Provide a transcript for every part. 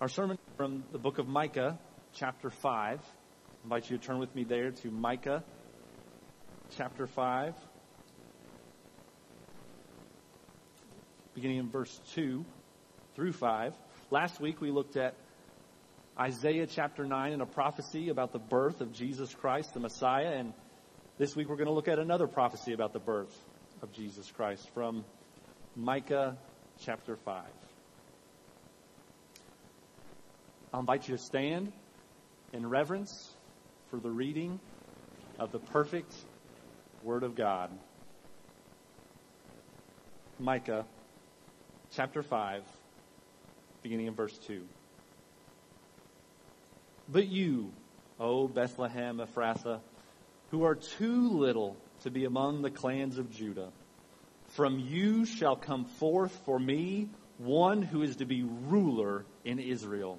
Our sermon from the book of Micah, chapter 5. I invite you to turn with me there to Micah, chapter 5, beginning in verse 2 through 5. Last week we looked at Isaiah chapter 9 and a prophecy about the birth of Jesus Christ, the Messiah. And this week we're going to look at another prophecy about the birth of Jesus Christ from Micah chapter 5. I'll invite you to stand in reverence for the reading of the perfect Word of God. Micah chapter 5, beginning in verse 2. But you, O Bethlehem Ephrathah, who are too little to be among the clans of Judah, from you shall come forth for me one who is to be ruler in Israel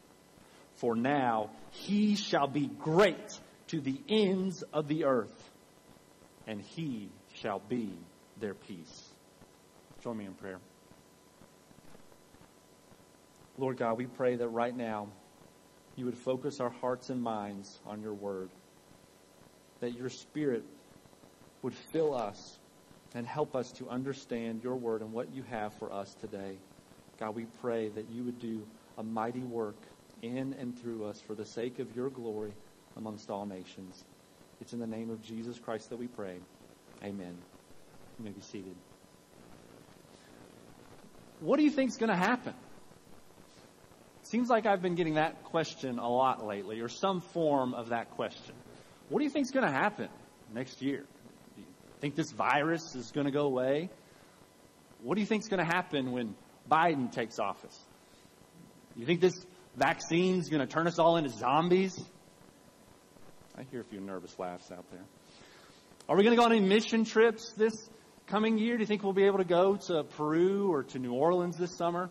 For now he shall be great to the ends of the earth, and he shall be their peace. Join me in prayer. Lord God, we pray that right now you would focus our hearts and minds on your word, that your spirit would fill us and help us to understand your word and what you have for us today. God, we pray that you would do a mighty work in and through us for the sake of your glory amongst all nations. It's in the name of Jesus Christ that we pray. Amen. You may be seated. What do you think is going to happen? Seems like I've been getting that question a lot lately, or some form of that question. What do you think is going to happen next year? Do you think this virus is going to go away? What do you think is going to happen when Biden takes office? You think this vaccine's going to turn us all into zombies? I hear a few nervous laughs out there. Are we going to go on any mission trips this coming year? Do you think we'll be able to go to Peru or to New Orleans this summer?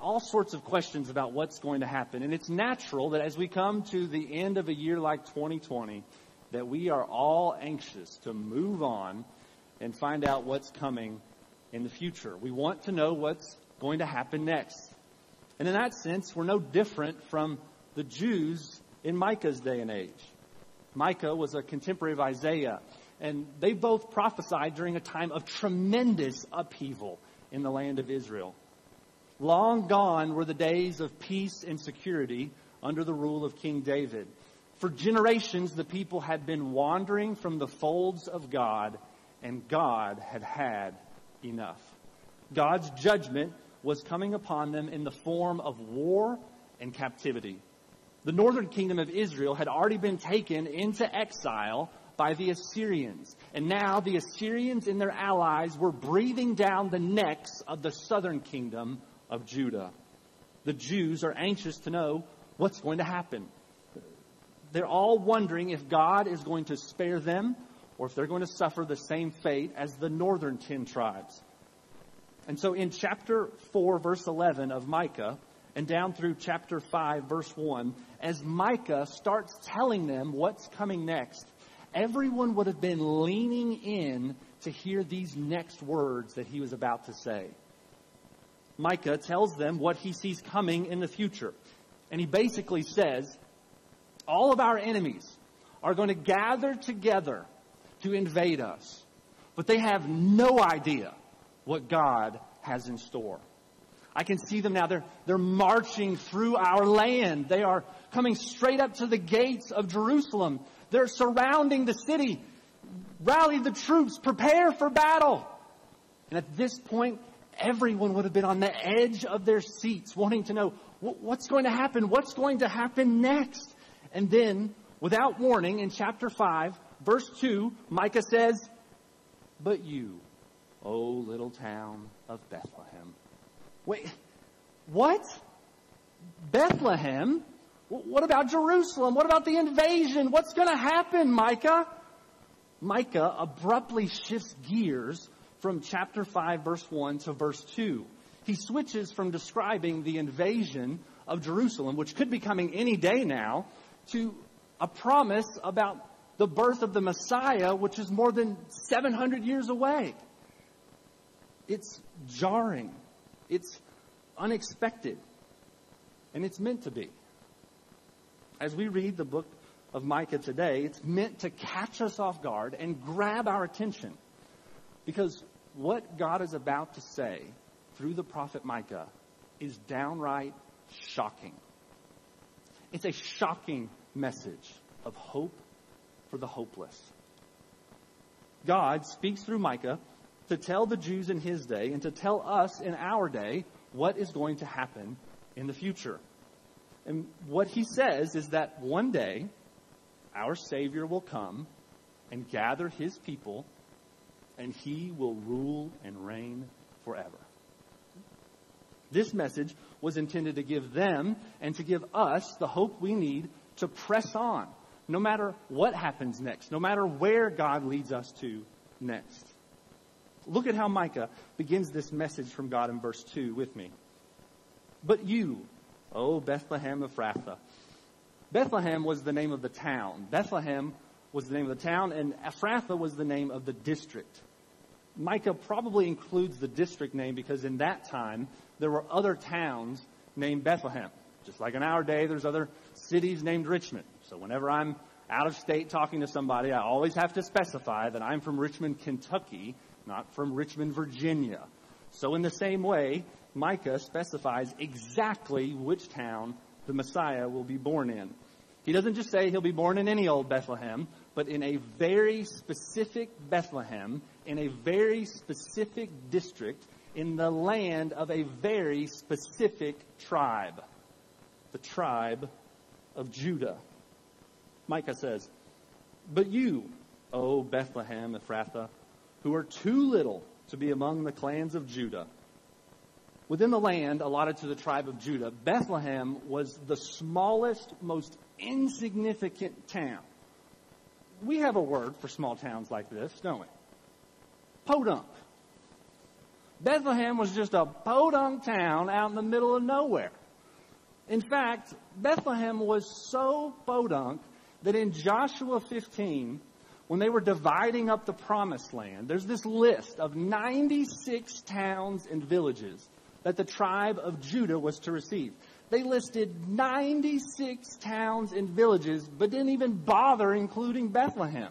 All sorts of questions about what's going to happen. And it's natural that as we come to the end of a year like 2020, that we are all anxious to move on and find out what's coming in the future. We want to know what's going to happen next. And in that sense, we're no different from the Jews in Micah's day and age. Micah was a contemporary of Isaiah, and they both prophesied during a time of tremendous upheaval in the land of Israel. Long gone were the days of peace and security under the rule of King David. For generations, the people had been wandering from the folds of God, and God had had enough. God's judgment was coming upon them in the form of war and captivity. The northern kingdom of Israel had already been taken into exile by the Assyrians. And now the Assyrians and their allies were breathing down the necks of the southern kingdom of Judah. The Jews are anxious to know what's going to happen. They're all wondering if God is going to spare them or if they're going to suffer the same fate as the northern ten tribes. And so in chapter 4, verse 11 of Micah, and down through chapter 5, verse 1, as Micah starts telling them what's coming next, everyone would have been leaning in to hear these next words that he was about to say. Micah tells them what he sees coming in the future. And he basically says, all of our enemies are going to gather together to invade us, but they have no idea what God has in store. I can see them now. They're, they're marching through our land. They are coming straight up to the gates of Jerusalem. They're surrounding the city. Rally the troops. Prepare for battle. And at this point, everyone would have been on the edge of their seats, wanting to know what's going to happen? What's going to happen next? And then, without warning, in chapter 5, verse 2, Micah says, But you, O little town of Bethlehem. Wait, what? Bethlehem? What about Jerusalem? What about the invasion? What's going to happen, Micah? Micah abruptly shifts gears from chapter 5 verse 1 to verse 2. He switches from describing the invasion of Jerusalem, which could be coming any day now, to a promise about the birth of the Messiah, which is more than 700 years away. It's jarring. It's unexpected. And it's meant to be. As we read the book of Micah today, it's meant to catch us off guard and grab our attention. Because what God is about to say through the prophet Micah is downright shocking. It's a shocking message of hope for the hopeless. God speaks through Micah to tell the Jews in his day and to tell us in our day what is going to happen in the future. And what he says is that one day our Savior will come and gather his people and he will rule and reign forever. This message was intended to give them and to give us the hope we need to press on, no matter what happens next, no matter where God leads us to next. Look at how Micah begins this message from God in verse 2 with me. But you, O Bethlehem Ephrathah. Bethlehem was the name of the town. Bethlehem was the name of the town, and Ephrathah was the name of the district. Micah probably includes the district name because in that time there were other towns named Bethlehem. Just like in our day, there's other cities named Richmond. So whenever I'm out of state talking to somebody, I always have to specify that I'm from Richmond, Kentucky, not from Richmond, Virginia. So in the same way, Micah specifies exactly which town the Messiah will be born in. He doesn't just say he'll be born in any old Bethlehem, but in a very specific Bethlehem, in a very specific district, in the land of a very specific tribe. The tribe of Judah. Micah says, But you, O Bethlehem Ephrathah, who are too little to be among the clans of Judah, within the land allotted to the tribe of Judah, Bethlehem was the smallest, most insignificant town. We have a word for small towns like this, don't we? Podunk. Bethlehem was just a podunk town out in the middle of nowhere. In fact, Bethlehem was so podunk that in Joshua 15, when they were dividing up the promised land, there's this list of 96 towns and villages that the tribe of Judah was to receive. They listed 96 towns and villages, but didn't even bother including Bethlehem.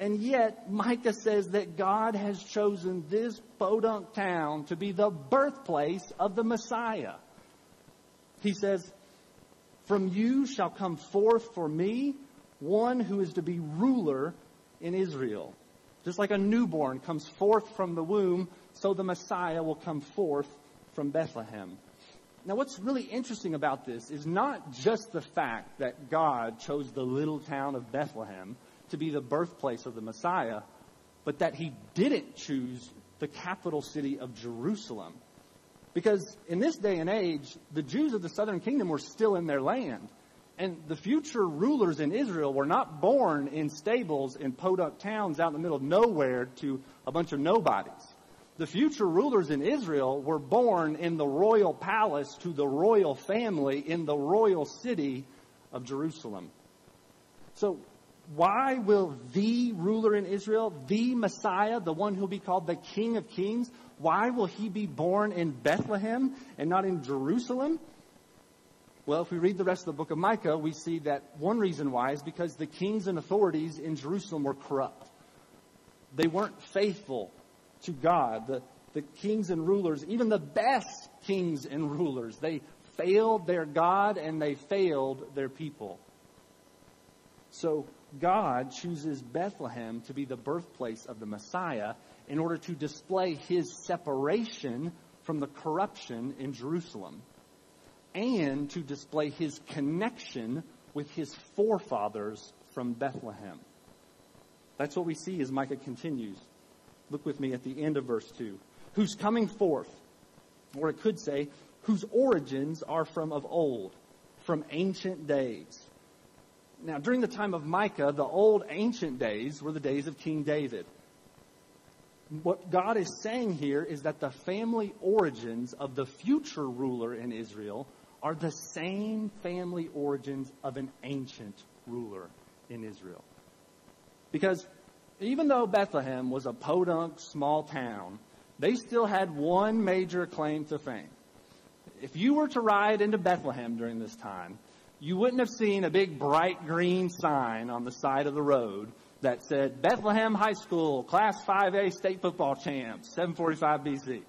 And yet, Micah says that God has chosen this podunk town to be the birthplace of the Messiah. He says, From you shall come forth for me one who is to be ruler in Israel. Just like a newborn comes forth from the womb, so the Messiah will come forth from Bethlehem. Now, what's really interesting about this is not just the fact that God chose the little town of Bethlehem to be the birthplace of the Messiah, but that he didn't choose the capital city of Jerusalem. Because in this day and age, the Jews of the southern kingdom were still in their land. And the future rulers in Israel were not born in stables in podunk towns out in the middle of nowhere to a bunch of nobodies. The future rulers in Israel were born in the royal palace to the royal family in the royal city of Jerusalem. So why will the ruler in Israel, the Messiah, the one who'll be called the King of Kings, why will he be born in Bethlehem and not in Jerusalem? Well, if we read the rest of the book of Micah, we see that one reason why is because the kings and authorities in Jerusalem were corrupt. They weren't faithful to God. The, the kings and rulers, even the best kings and rulers, they failed their God and they failed their people. So God chooses Bethlehem to be the birthplace of the Messiah in order to display his separation from the corruption in Jerusalem and to display his connection with his forefathers from Bethlehem. That's what we see as Micah continues. Look with me at the end of verse 2. Who's coming forth, or it could say, whose origins are from of old, from ancient days. Now, during the time of Micah, the old ancient days were the days of King David. What God is saying here is that the family origins of the future ruler in Israel are the same family origins of an ancient ruler in Israel. Because even though Bethlehem was a podunk small town, they still had one major claim to fame. If you were to ride into Bethlehem during this time, you wouldn't have seen a big bright green sign on the side of the road that said Bethlehem High School Class 5A State Football Champs, 745 BC.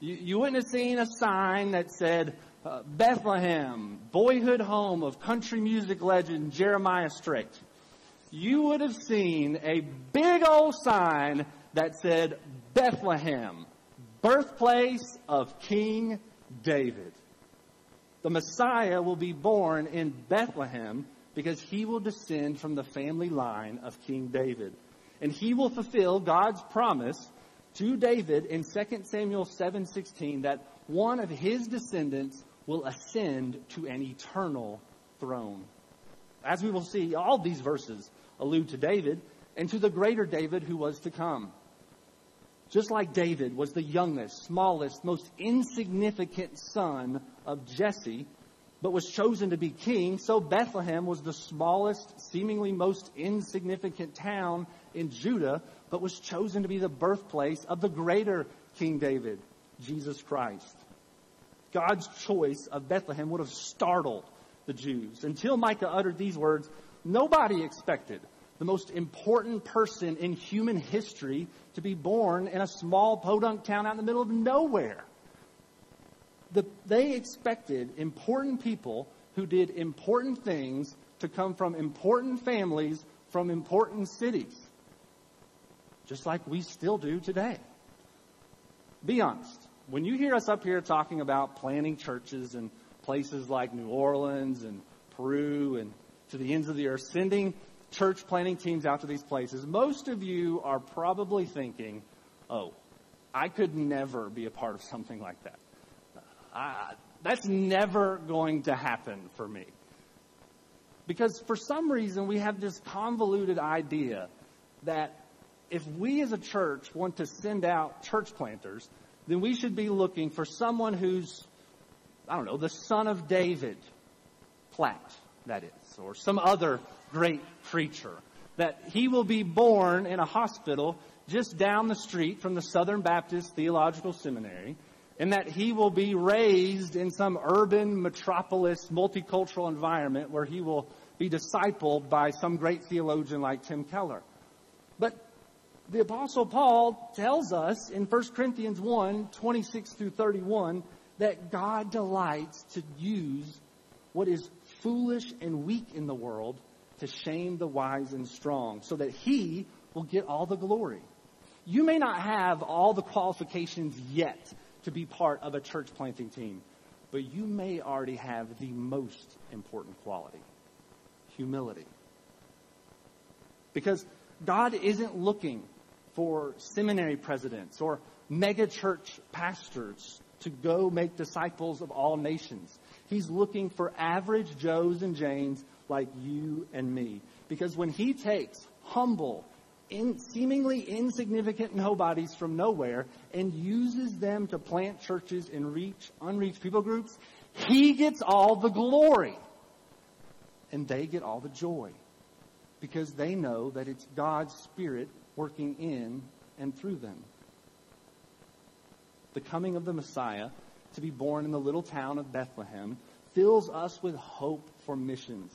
You, you wouldn't have seen a sign that said uh, Bethlehem, boyhood home of country music legend Jeremiah Strait. You would have seen a big old sign that said Bethlehem, birthplace of King David. The Messiah will be born in Bethlehem because he will descend from the family line of King David. And he will fulfill God's promise to David in 2 Samuel 7:16 that one of his descendants will ascend to an eternal throne. As we will see, all these verses allude to David and to the greater David who was to come. Just like David was the youngest, smallest, most insignificant son of Jesse, but was chosen to be king, so Bethlehem was the smallest, seemingly most insignificant town in Judah, but was chosen to be the birthplace of the greater King David, Jesus Christ. God's choice of Bethlehem would have startled the Jews. Until Micah uttered these words, nobody expected the most important person in human history to be born in a small podunk town out in the middle of nowhere. The, they expected important people who did important things to come from important families from important cities. Just like we still do today. Be honest. When you hear us up here talking about planting churches in places like New Orleans and Peru and to the ends of the earth, sending church planting teams out to these places, most of you are probably thinking, oh, I could never be a part of something like that. That's never going to happen for me. Because for some reason, we have this convoluted idea that if we as a church want to send out church planters, then we should be looking for someone who's, I don't know, the son of David, Platt, that is, or some other great preacher. That he will be born in a hospital just down the street from the Southern Baptist Theological Seminary, and that he will be raised in some urban metropolis multicultural environment where he will be discipled by some great theologian like Tim Keller. The apostle Paul tells us in 1 Corinthians 1, 26 through 31, that God delights to use what is foolish and weak in the world to shame the wise and strong so that he will get all the glory. You may not have all the qualifications yet to be part of a church planting team, but you may already have the most important quality humility. Because God isn't looking for seminary presidents or megachurch pastors to go make disciples of all nations. He's looking for average Joes and Janes like you and me. Because when he takes humble, in, seemingly insignificant nobodies from nowhere and uses them to plant churches and reach unreached people groups, he gets all the glory. And they get all the joy. Because they know that it's God's Spirit working in and through them. The coming of the Messiah to be born in the little town of Bethlehem fills us with hope for missions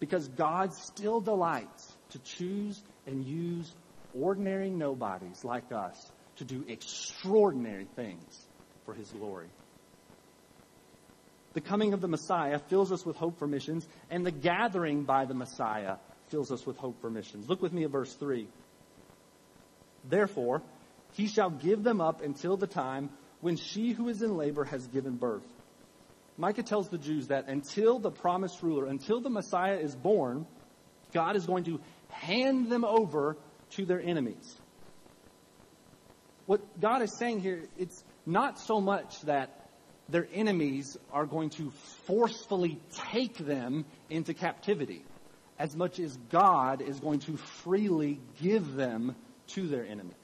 because God still delights to choose and use ordinary nobodies like us to do extraordinary things for his glory. The coming of the Messiah fills us with hope for missions, and the gathering by the Messiah fills us with hope for missions. Look with me at verse 3. Therefore, he shall give them up until the time when she who is in labor has given birth Micah tells the Jews that until the promised ruler, until the Messiah is born, God is going to hand them over to their enemies. What God is saying here, it's not so much that their enemies are going to forcefully take them into captivity as much as God is going to freely give them to their enemies.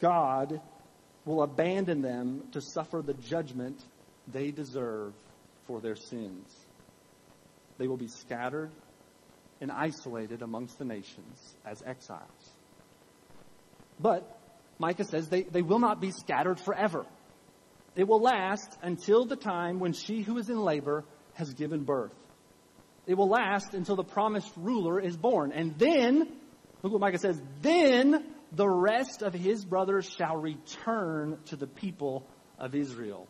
God will abandon them to suffer the judgment they deserve for their sins. They will be scattered and isolated amongst the nations as exiles. But Micah says they, they will not be scattered forever. It will last until the time when she who is in labor has given birth. It will last until the promised ruler is born. And then, look what Micah says, then the rest of his brothers shall return to the people of Israel.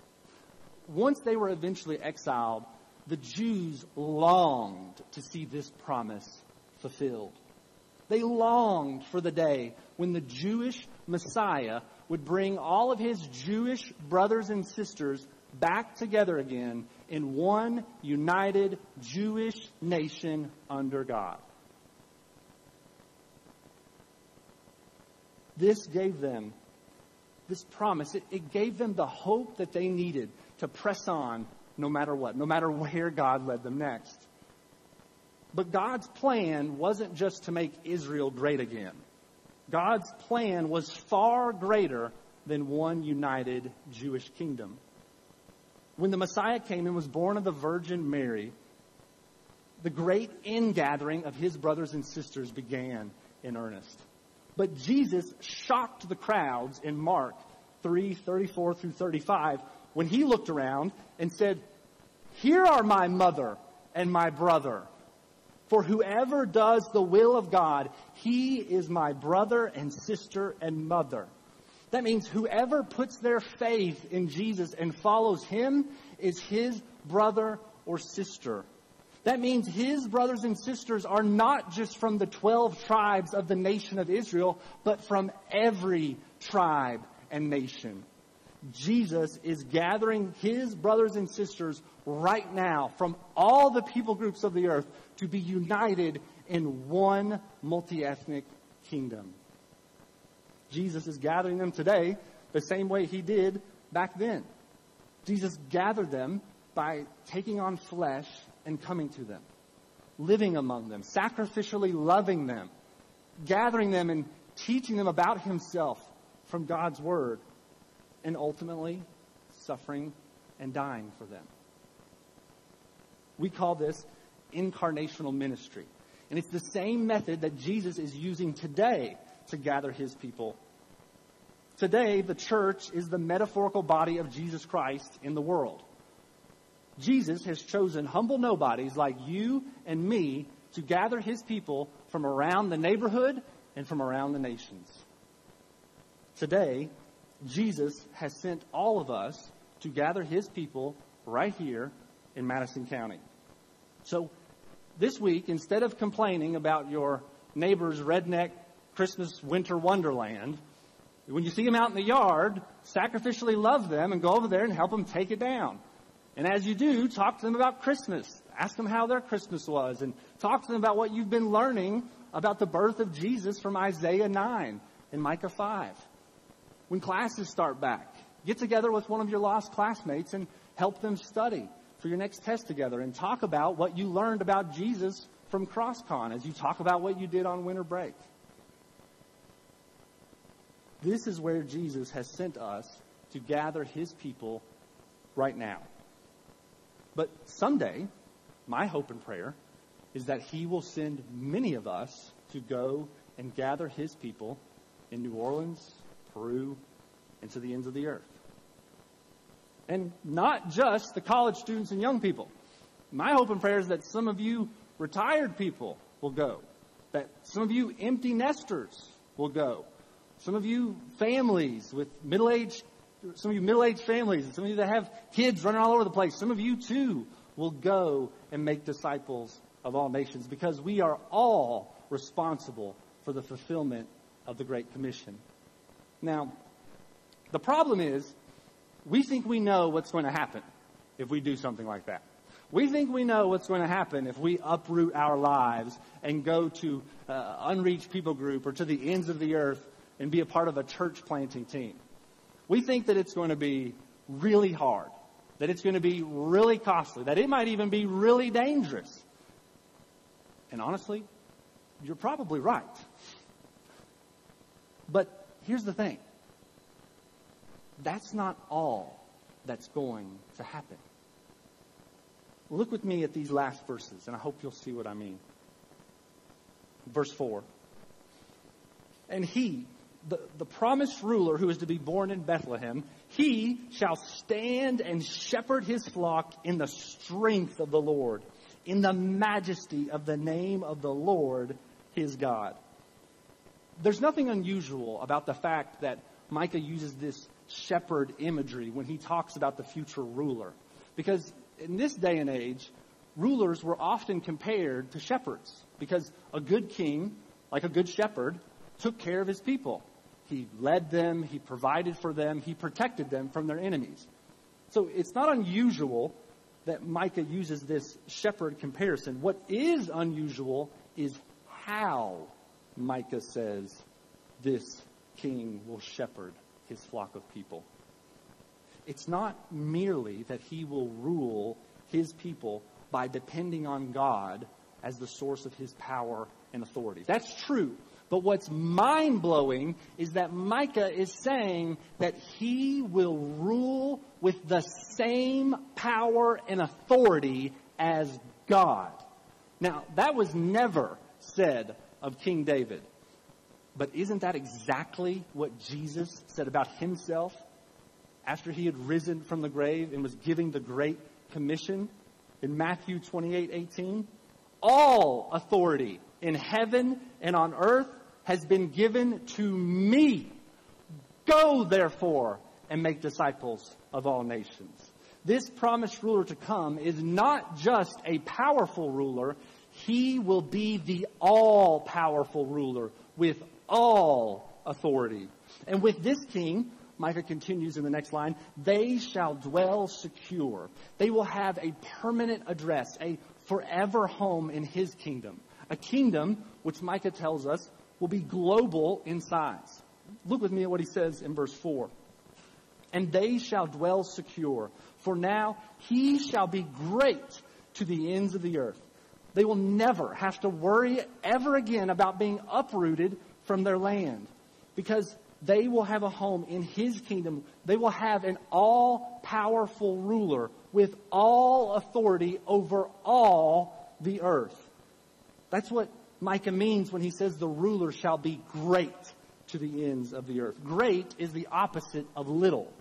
Once they were eventually exiled, the Jews longed to see this promise fulfilled. They longed for the day when the Jewish Messiah would bring all of his Jewish brothers and sisters back together again in one united Jewish nation under God. This gave them, this promise, it, it gave them the hope that they needed to press on no matter what, no matter where God led them next. But God's plan wasn't just to make Israel great again. God's plan was far greater than one united Jewish kingdom. When the Messiah came and was born of the Virgin Mary, the great ingathering of his brothers and sisters began in earnest. But Jesus shocked the crowds in Mark 3 34 through 35 when he looked around and said, Here are my mother and my brother. For whoever does the will of God, he is my brother and sister and mother. That means whoever puts their faith in Jesus and follows him is his brother or sister. That means his brothers and sisters are not just from the 12 tribes of the nation of Israel, but from every tribe and nation. Jesus is gathering his brothers and sisters right now from all the people groups of the earth to be united in one multi ethnic kingdom. Jesus is gathering them today the same way he did back then. Jesus gathered them by taking on flesh and coming to them, living among them, sacrificially loving them, gathering them and teaching them about himself from God's word and ultimately suffering and dying for them. We call this incarnational ministry. And it's the same method that Jesus is using today to gather his people. Today, the church is the metaphorical body of Jesus Christ in the world. Jesus has chosen humble nobodies like you and me to gather his people from around the neighborhood and from around the nations. Today, Jesus has sent all of us to gather his people right here in Madison County. So this week, instead of complaining about your neighbor's redneck Christmas winter wonderland, when you see them out in the yard, sacrificially love them and go over there and help them take it down. And as you do, talk to them about Christmas. Ask them how their Christmas was and talk to them about what you've been learning about the birth of Jesus from Isaiah 9 and Micah 5 when classes start back. Get together with one of your lost classmates and help them study for your next test together and talk about what you learned about Jesus from CrossCon as you talk about what you did on winter break. This is where Jesus has sent us to gather his people right now. But someday, my hope and prayer is that he will send many of us to go and gather his people in New Orleans, Peru, and to the ends of the earth. And not just the college students and young people. My hope and prayer is that some of you retired people will go. That some of you empty nesters will go. Some of you families with middle-aged, some of you middle-aged families, and some of you that have kids running all over the place, some of you too will go and make disciples of all nations because we are all responsible for the fulfillment of the Great Commission. Now, the problem is, we think we know what's going to happen if we do something like that. We think we know what's going to happen if we uproot our lives and go to uh, unreached people group or to the ends of the earth and be a part of a church planting team. We think that it's going to be really hard, that it's going to be really costly, that it might even be really dangerous. And honestly, you're probably right. But here's the thing that's not all that's going to happen. Look with me at these last verses, and I hope you'll see what I mean. Verse 4. And he, the, the promised ruler who is to be born in Bethlehem, he shall stand and shepherd his flock in the strength of the Lord, in the majesty of the name of the Lord his God. There's nothing unusual about the fact that Micah uses this shepherd imagery when he talks about the future ruler. Because in this day and age, rulers were often compared to shepherds. Because a good king, like a good shepherd, took care of his people. He led them, he provided for them, he protected them from their enemies. So it's not unusual that Micah uses this shepherd comparison. What is unusual is how Micah says this king will shepherd his flock of people. It's not merely that he will rule his people by depending on God as the source of his power and authority. That's true. But what's mind blowing is that Micah is saying that he will rule with the same power and authority as God. Now, that was never said of King David. But isn't that exactly what Jesus said about himself after he had risen from the grave and was giving the Great Commission in Matthew 28 18? All authority in heaven and on earth has been given to me. Go, therefore, and make disciples of all nations. This promised ruler to come is not just a powerful ruler, he will be the all powerful ruler with all authority. And with this king, Micah continues in the next line, they shall dwell secure. They will have a permanent address, a forever home in his kingdom. A kingdom, which Micah tells us, will be global in size. Look with me at what he says in verse 4. And they shall dwell secure, for now he shall be great to the ends of the earth. They will never have to worry ever again about being uprooted from their land because they will have a home in his kingdom. They will have an all powerful ruler with all authority over all the earth. That's what Micah means when he says the ruler shall be great to the ends of the earth. Great is the opposite of little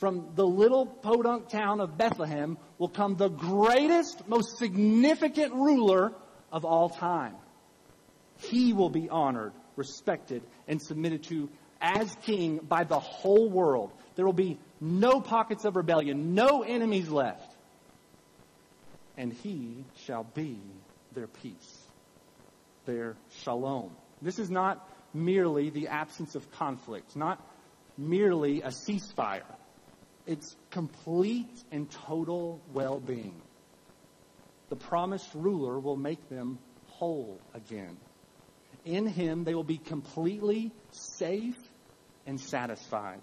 from the little podunk town of Bethlehem will come the greatest, most significant ruler of all time. He will be honored, respected, and submitted to as king by the whole world. There will be no pockets of rebellion, no enemies left. And he shall be their peace, their shalom. This is not merely the absence of conflict, not merely a ceasefire it's complete and total well being. The promised ruler will make them whole again. In him, they will be completely safe and satisfied.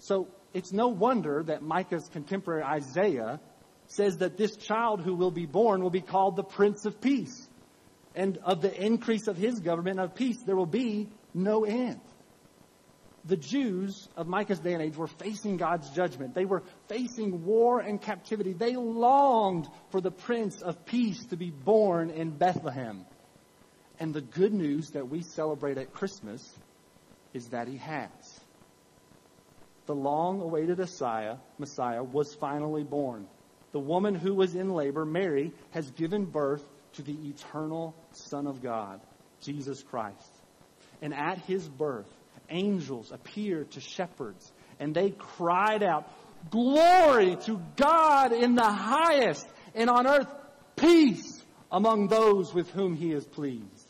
So it's no wonder that Micah's contemporary Isaiah says that this child who will be born will be called the Prince of Peace. And of the increase of his government of peace, there will be no end the Jews of Micah's day and age were facing God's judgment. They were facing war and captivity. They longed for the Prince of Peace to be born in Bethlehem. And the good news that we celebrate at Christmas is that he has. The long awaited Messiah, Messiah was finally born. The woman who was in labor, Mary, has given birth to the eternal Son of God, Jesus Christ. And at his birth, angels appeared to shepherds, and they cried out, Glory to God in the highest, and on earth peace among those with whom he is pleased.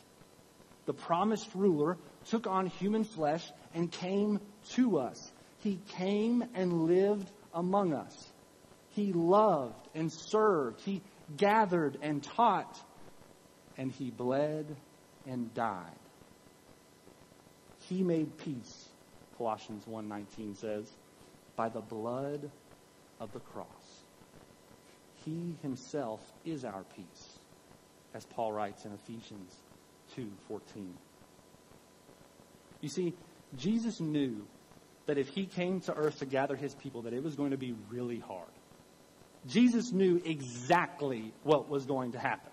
The promised ruler took on human flesh and came to us. He came and lived among us. He loved and served. He gathered and taught. And he bled and died he made peace, Colossians 1:19 says, by the blood of the cross. He himself is our peace, as Paul writes in Ephesians 2:14. You see, Jesus knew that if he came to earth to gather his people that it was going to be really hard. Jesus knew exactly what was going to happen.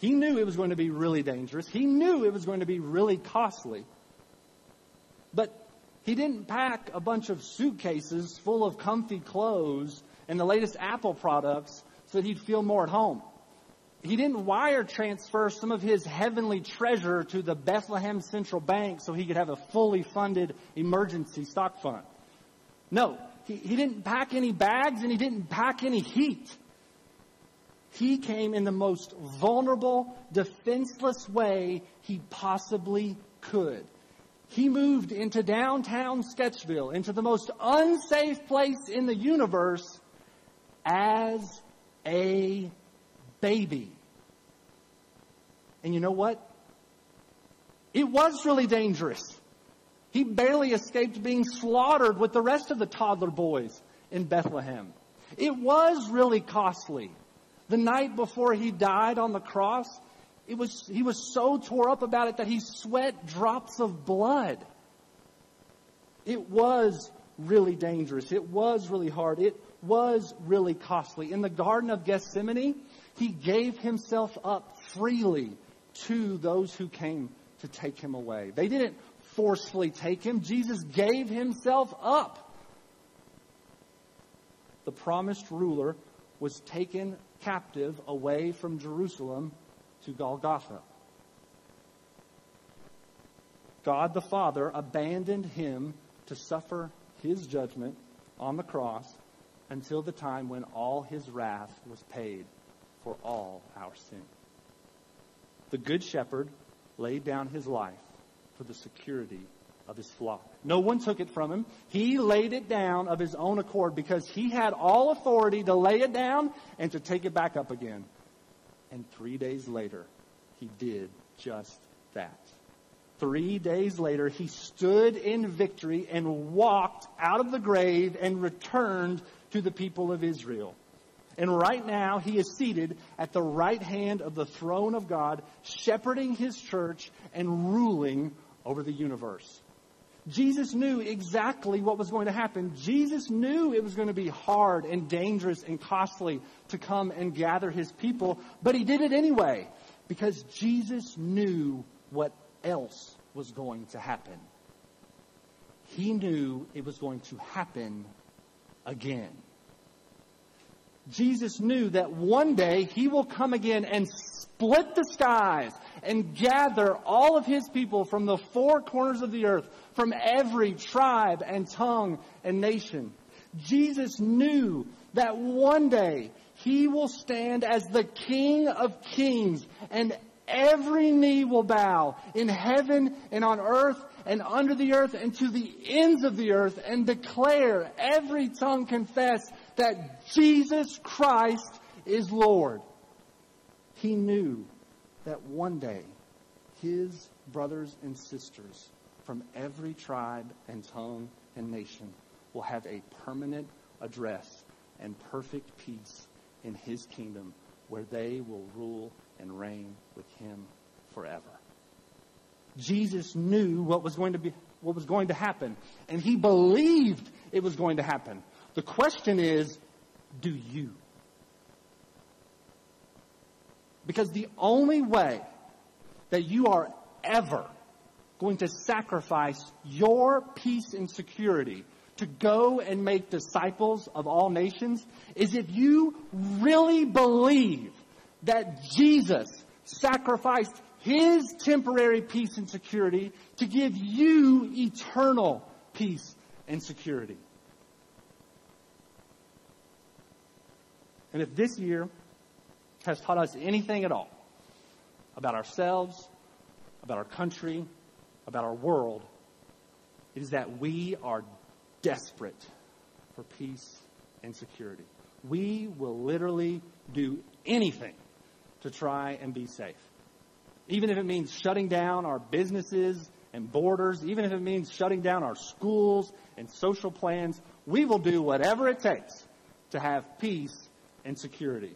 He knew it was going to be really dangerous. He knew it was going to be really costly. But he didn't pack a bunch of suitcases full of comfy clothes and the latest Apple products so that he'd feel more at home. He didn't wire transfer some of his heavenly treasure to the Bethlehem Central Bank so he could have a fully funded emergency stock fund. No, he, he didn't pack any bags and he didn't pack any heat. He came in the most vulnerable, defenseless way he possibly could. He moved into downtown Sketchville, into the most unsafe place in the universe, as a baby. And you know what? It was really dangerous. He barely escaped being slaughtered with the rest of the toddler boys in Bethlehem. It was really costly. The night before he died on the cross, it was, he was so tore up about it that he sweat drops of blood. It was really dangerous. It was really hard. It was really costly. In the Garden of Gethsemane, he gave himself up freely to those who came to take him away. They didn't forcefully take him. Jesus gave himself up. The promised ruler was taken captive away from Jerusalem to Golgotha. God the Father abandoned him to suffer his judgment on the cross until the time when all his wrath was paid for all our sin. The Good Shepherd laid down his life for the security of his flock. No one took it from him. He laid it down of his own accord because he had all authority to lay it down and to take it back up again. And three days later, he did just that. Three days later, he stood in victory and walked out of the grave and returned to the people of Israel. And right now, he is seated at the right hand of the throne of God, shepherding his church and ruling over the universe. Jesus knew exactly what was going to happen. Jesus knew it was going to be hard and dangerous and costly to come and gather his people, but he did it anyway because Jesus knew what else was going to happen. He knew it was going to happen again. Jesus knew that one day he will come again and split the skies and gather all of his people from the four corners of the earth, from every tribe and tongue and nation. Jesus knew that one day he will stand as the King of kings and every knee will bow in heaven and on earth and under the earth and to the ends of the earth and declare every tongue confess that Jesus Christ is Lord. He knew that one day his brothers and sisters from every tribe and tongue and nation will have a permanent address and perfect peace in his kingdom where they will rule and reign with him forever. Jesus knew what was going to be what was going to happen and he believed it was going to happen. The question is, do you? Because the only way that you are ever going to sacrifice your peace and security to go and make disciples of all nations is if you really believe that Jesus sacrificed his temporary peace and security to give you eternal peace and security. And if this year has taught us anything at all about ourselves, about our country, about our world, it is that we are desperate for peace and security. We will literally do anything to try and be safe. Even if it means shutting down our businesses and borders, even if it means shutting down our schools and social plans, we will do whatever it takes to have peace and security.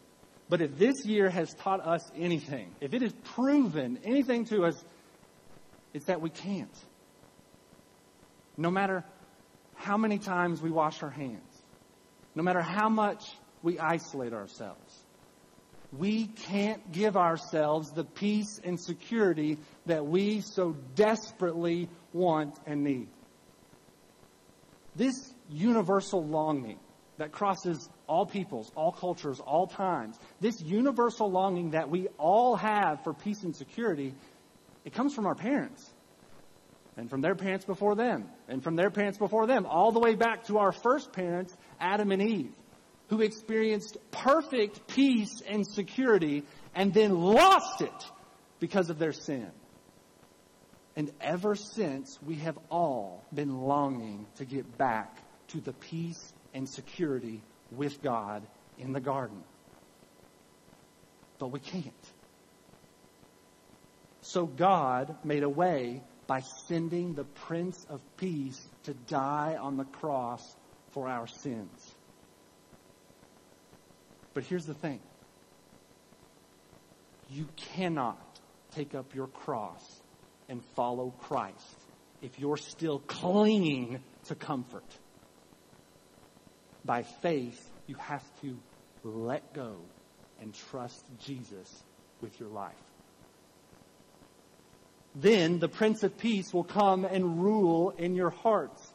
But if this year has taught us anything, if it has proven anything to us, it's that we can't. No matter how many times we wash our hands, no matter how much we isolate ourselves, we can't give ourselves the peace and security that we so desperately want and need. This universal longing that crosses all peoples, all cultures, all times, this universal longing that we all have for peace and security, it comes from our parents. And from their parents before them. And from their parents before them. All the way back to our first parents, Adam and Eve, who experienced perfect peace and security and then lost it because of their sin. And ever since, we have all been longing to get back to the peace and security with God in the garden. But we can't. So God made a way by sending the Prince of Peace to die on the cross for our sins. But here's the thing you cannot take up your cross and follow Christ if you're still clinging to comfort. By faith, you have to let go and trust Jesus with your life. Then the Prince of Peace will come and rule in your hearts.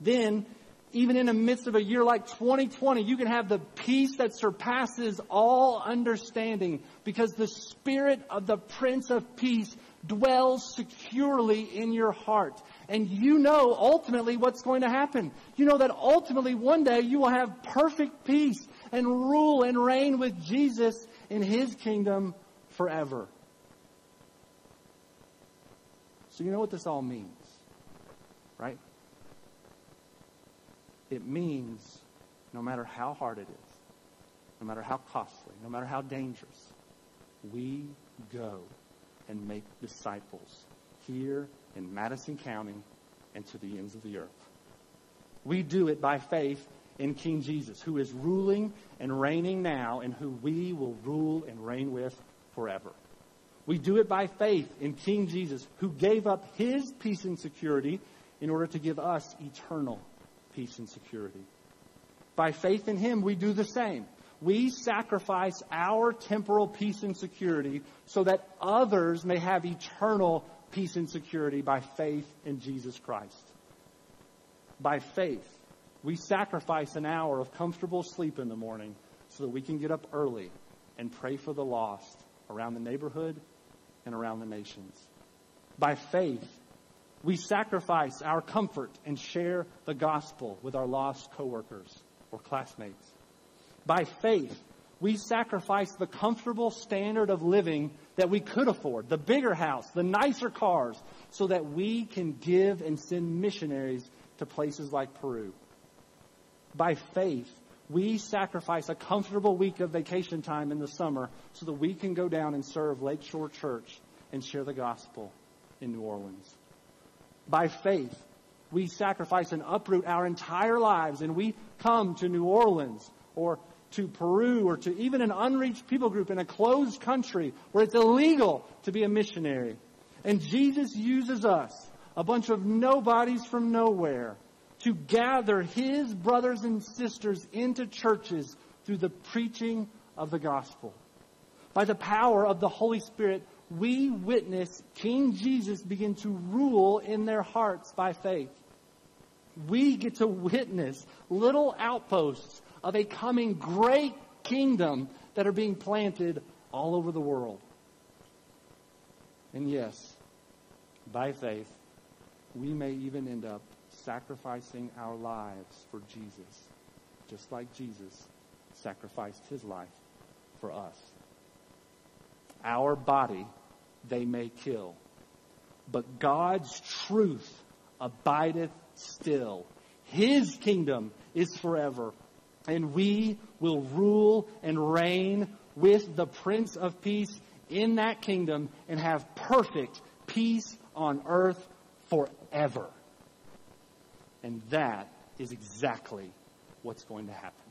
Then, even in the midst of a year like 2020, you can have the peace that surpasses all understanding because the Spirit of the Prince of Peace dwells securely in your heart. And you know ultimately what's going to happen. You know that ultimately one day you will have perfect peace and rule and reign with Jesus in His kingdom forever. So you know what this all means, right? It means no matter how hard it is, no matter how costly, no matter how dangerous, we go and make disciples here in Madison County and to the ends of the earth. We do it by faith in King Jesus, who is ruling and reigning now and who we will rule and reign with forever. We do it by faith in King Jesus, who gave up his peace and security in order to give us eternal peace and security. By faith in him, we do the same we sacrifice our temporal peace and security so that others may have eternal peace and security by faith in Jesus Christ. By faith, we sacrifice an hour of comfortable sleep in the morning so that we can get up early and pray for the lost around the neighborhood and around the nations. By faith, we sacrifice our comfort and share the gospel with our lost coworkers or classmates. By faith, we sacrifice the comfortable standard of living that we could afford, the bigger house, the nicer cars, so that we can give and send missionaries to places like Peru. By faith, we sacrifice a comfortable week of vacation time in the summer so that we can go down and serve Lakeshore Church and share the gospel in New Orleans. By faith, we sacrifice and uproot our entire lives and we come to New Orleans or to Peru or to even an unreached people group in a closed country where it's illegal to be a missionary. And Jesus uses us, a bunch of nobodies from nowhere, to gather his brothers and sisters into churches through the preaching of the gospel. By the power of the Holy Spirit, we witness King Jesus begin to rule in their hearts by faith. We get to witness little outposts of a coming great kingdom that are being planted all over the world. And yes, by faith, we may even end up sacrificing our lives for Jesus, just like Jesus sacrificed his life for us. Our body they may kill, but God's truth abideth still. His kingdom is forever and we will rule and reign with the Prince of Peace in that kingdom and have perfect peace on earth forever. And that is exactly what's going to happen.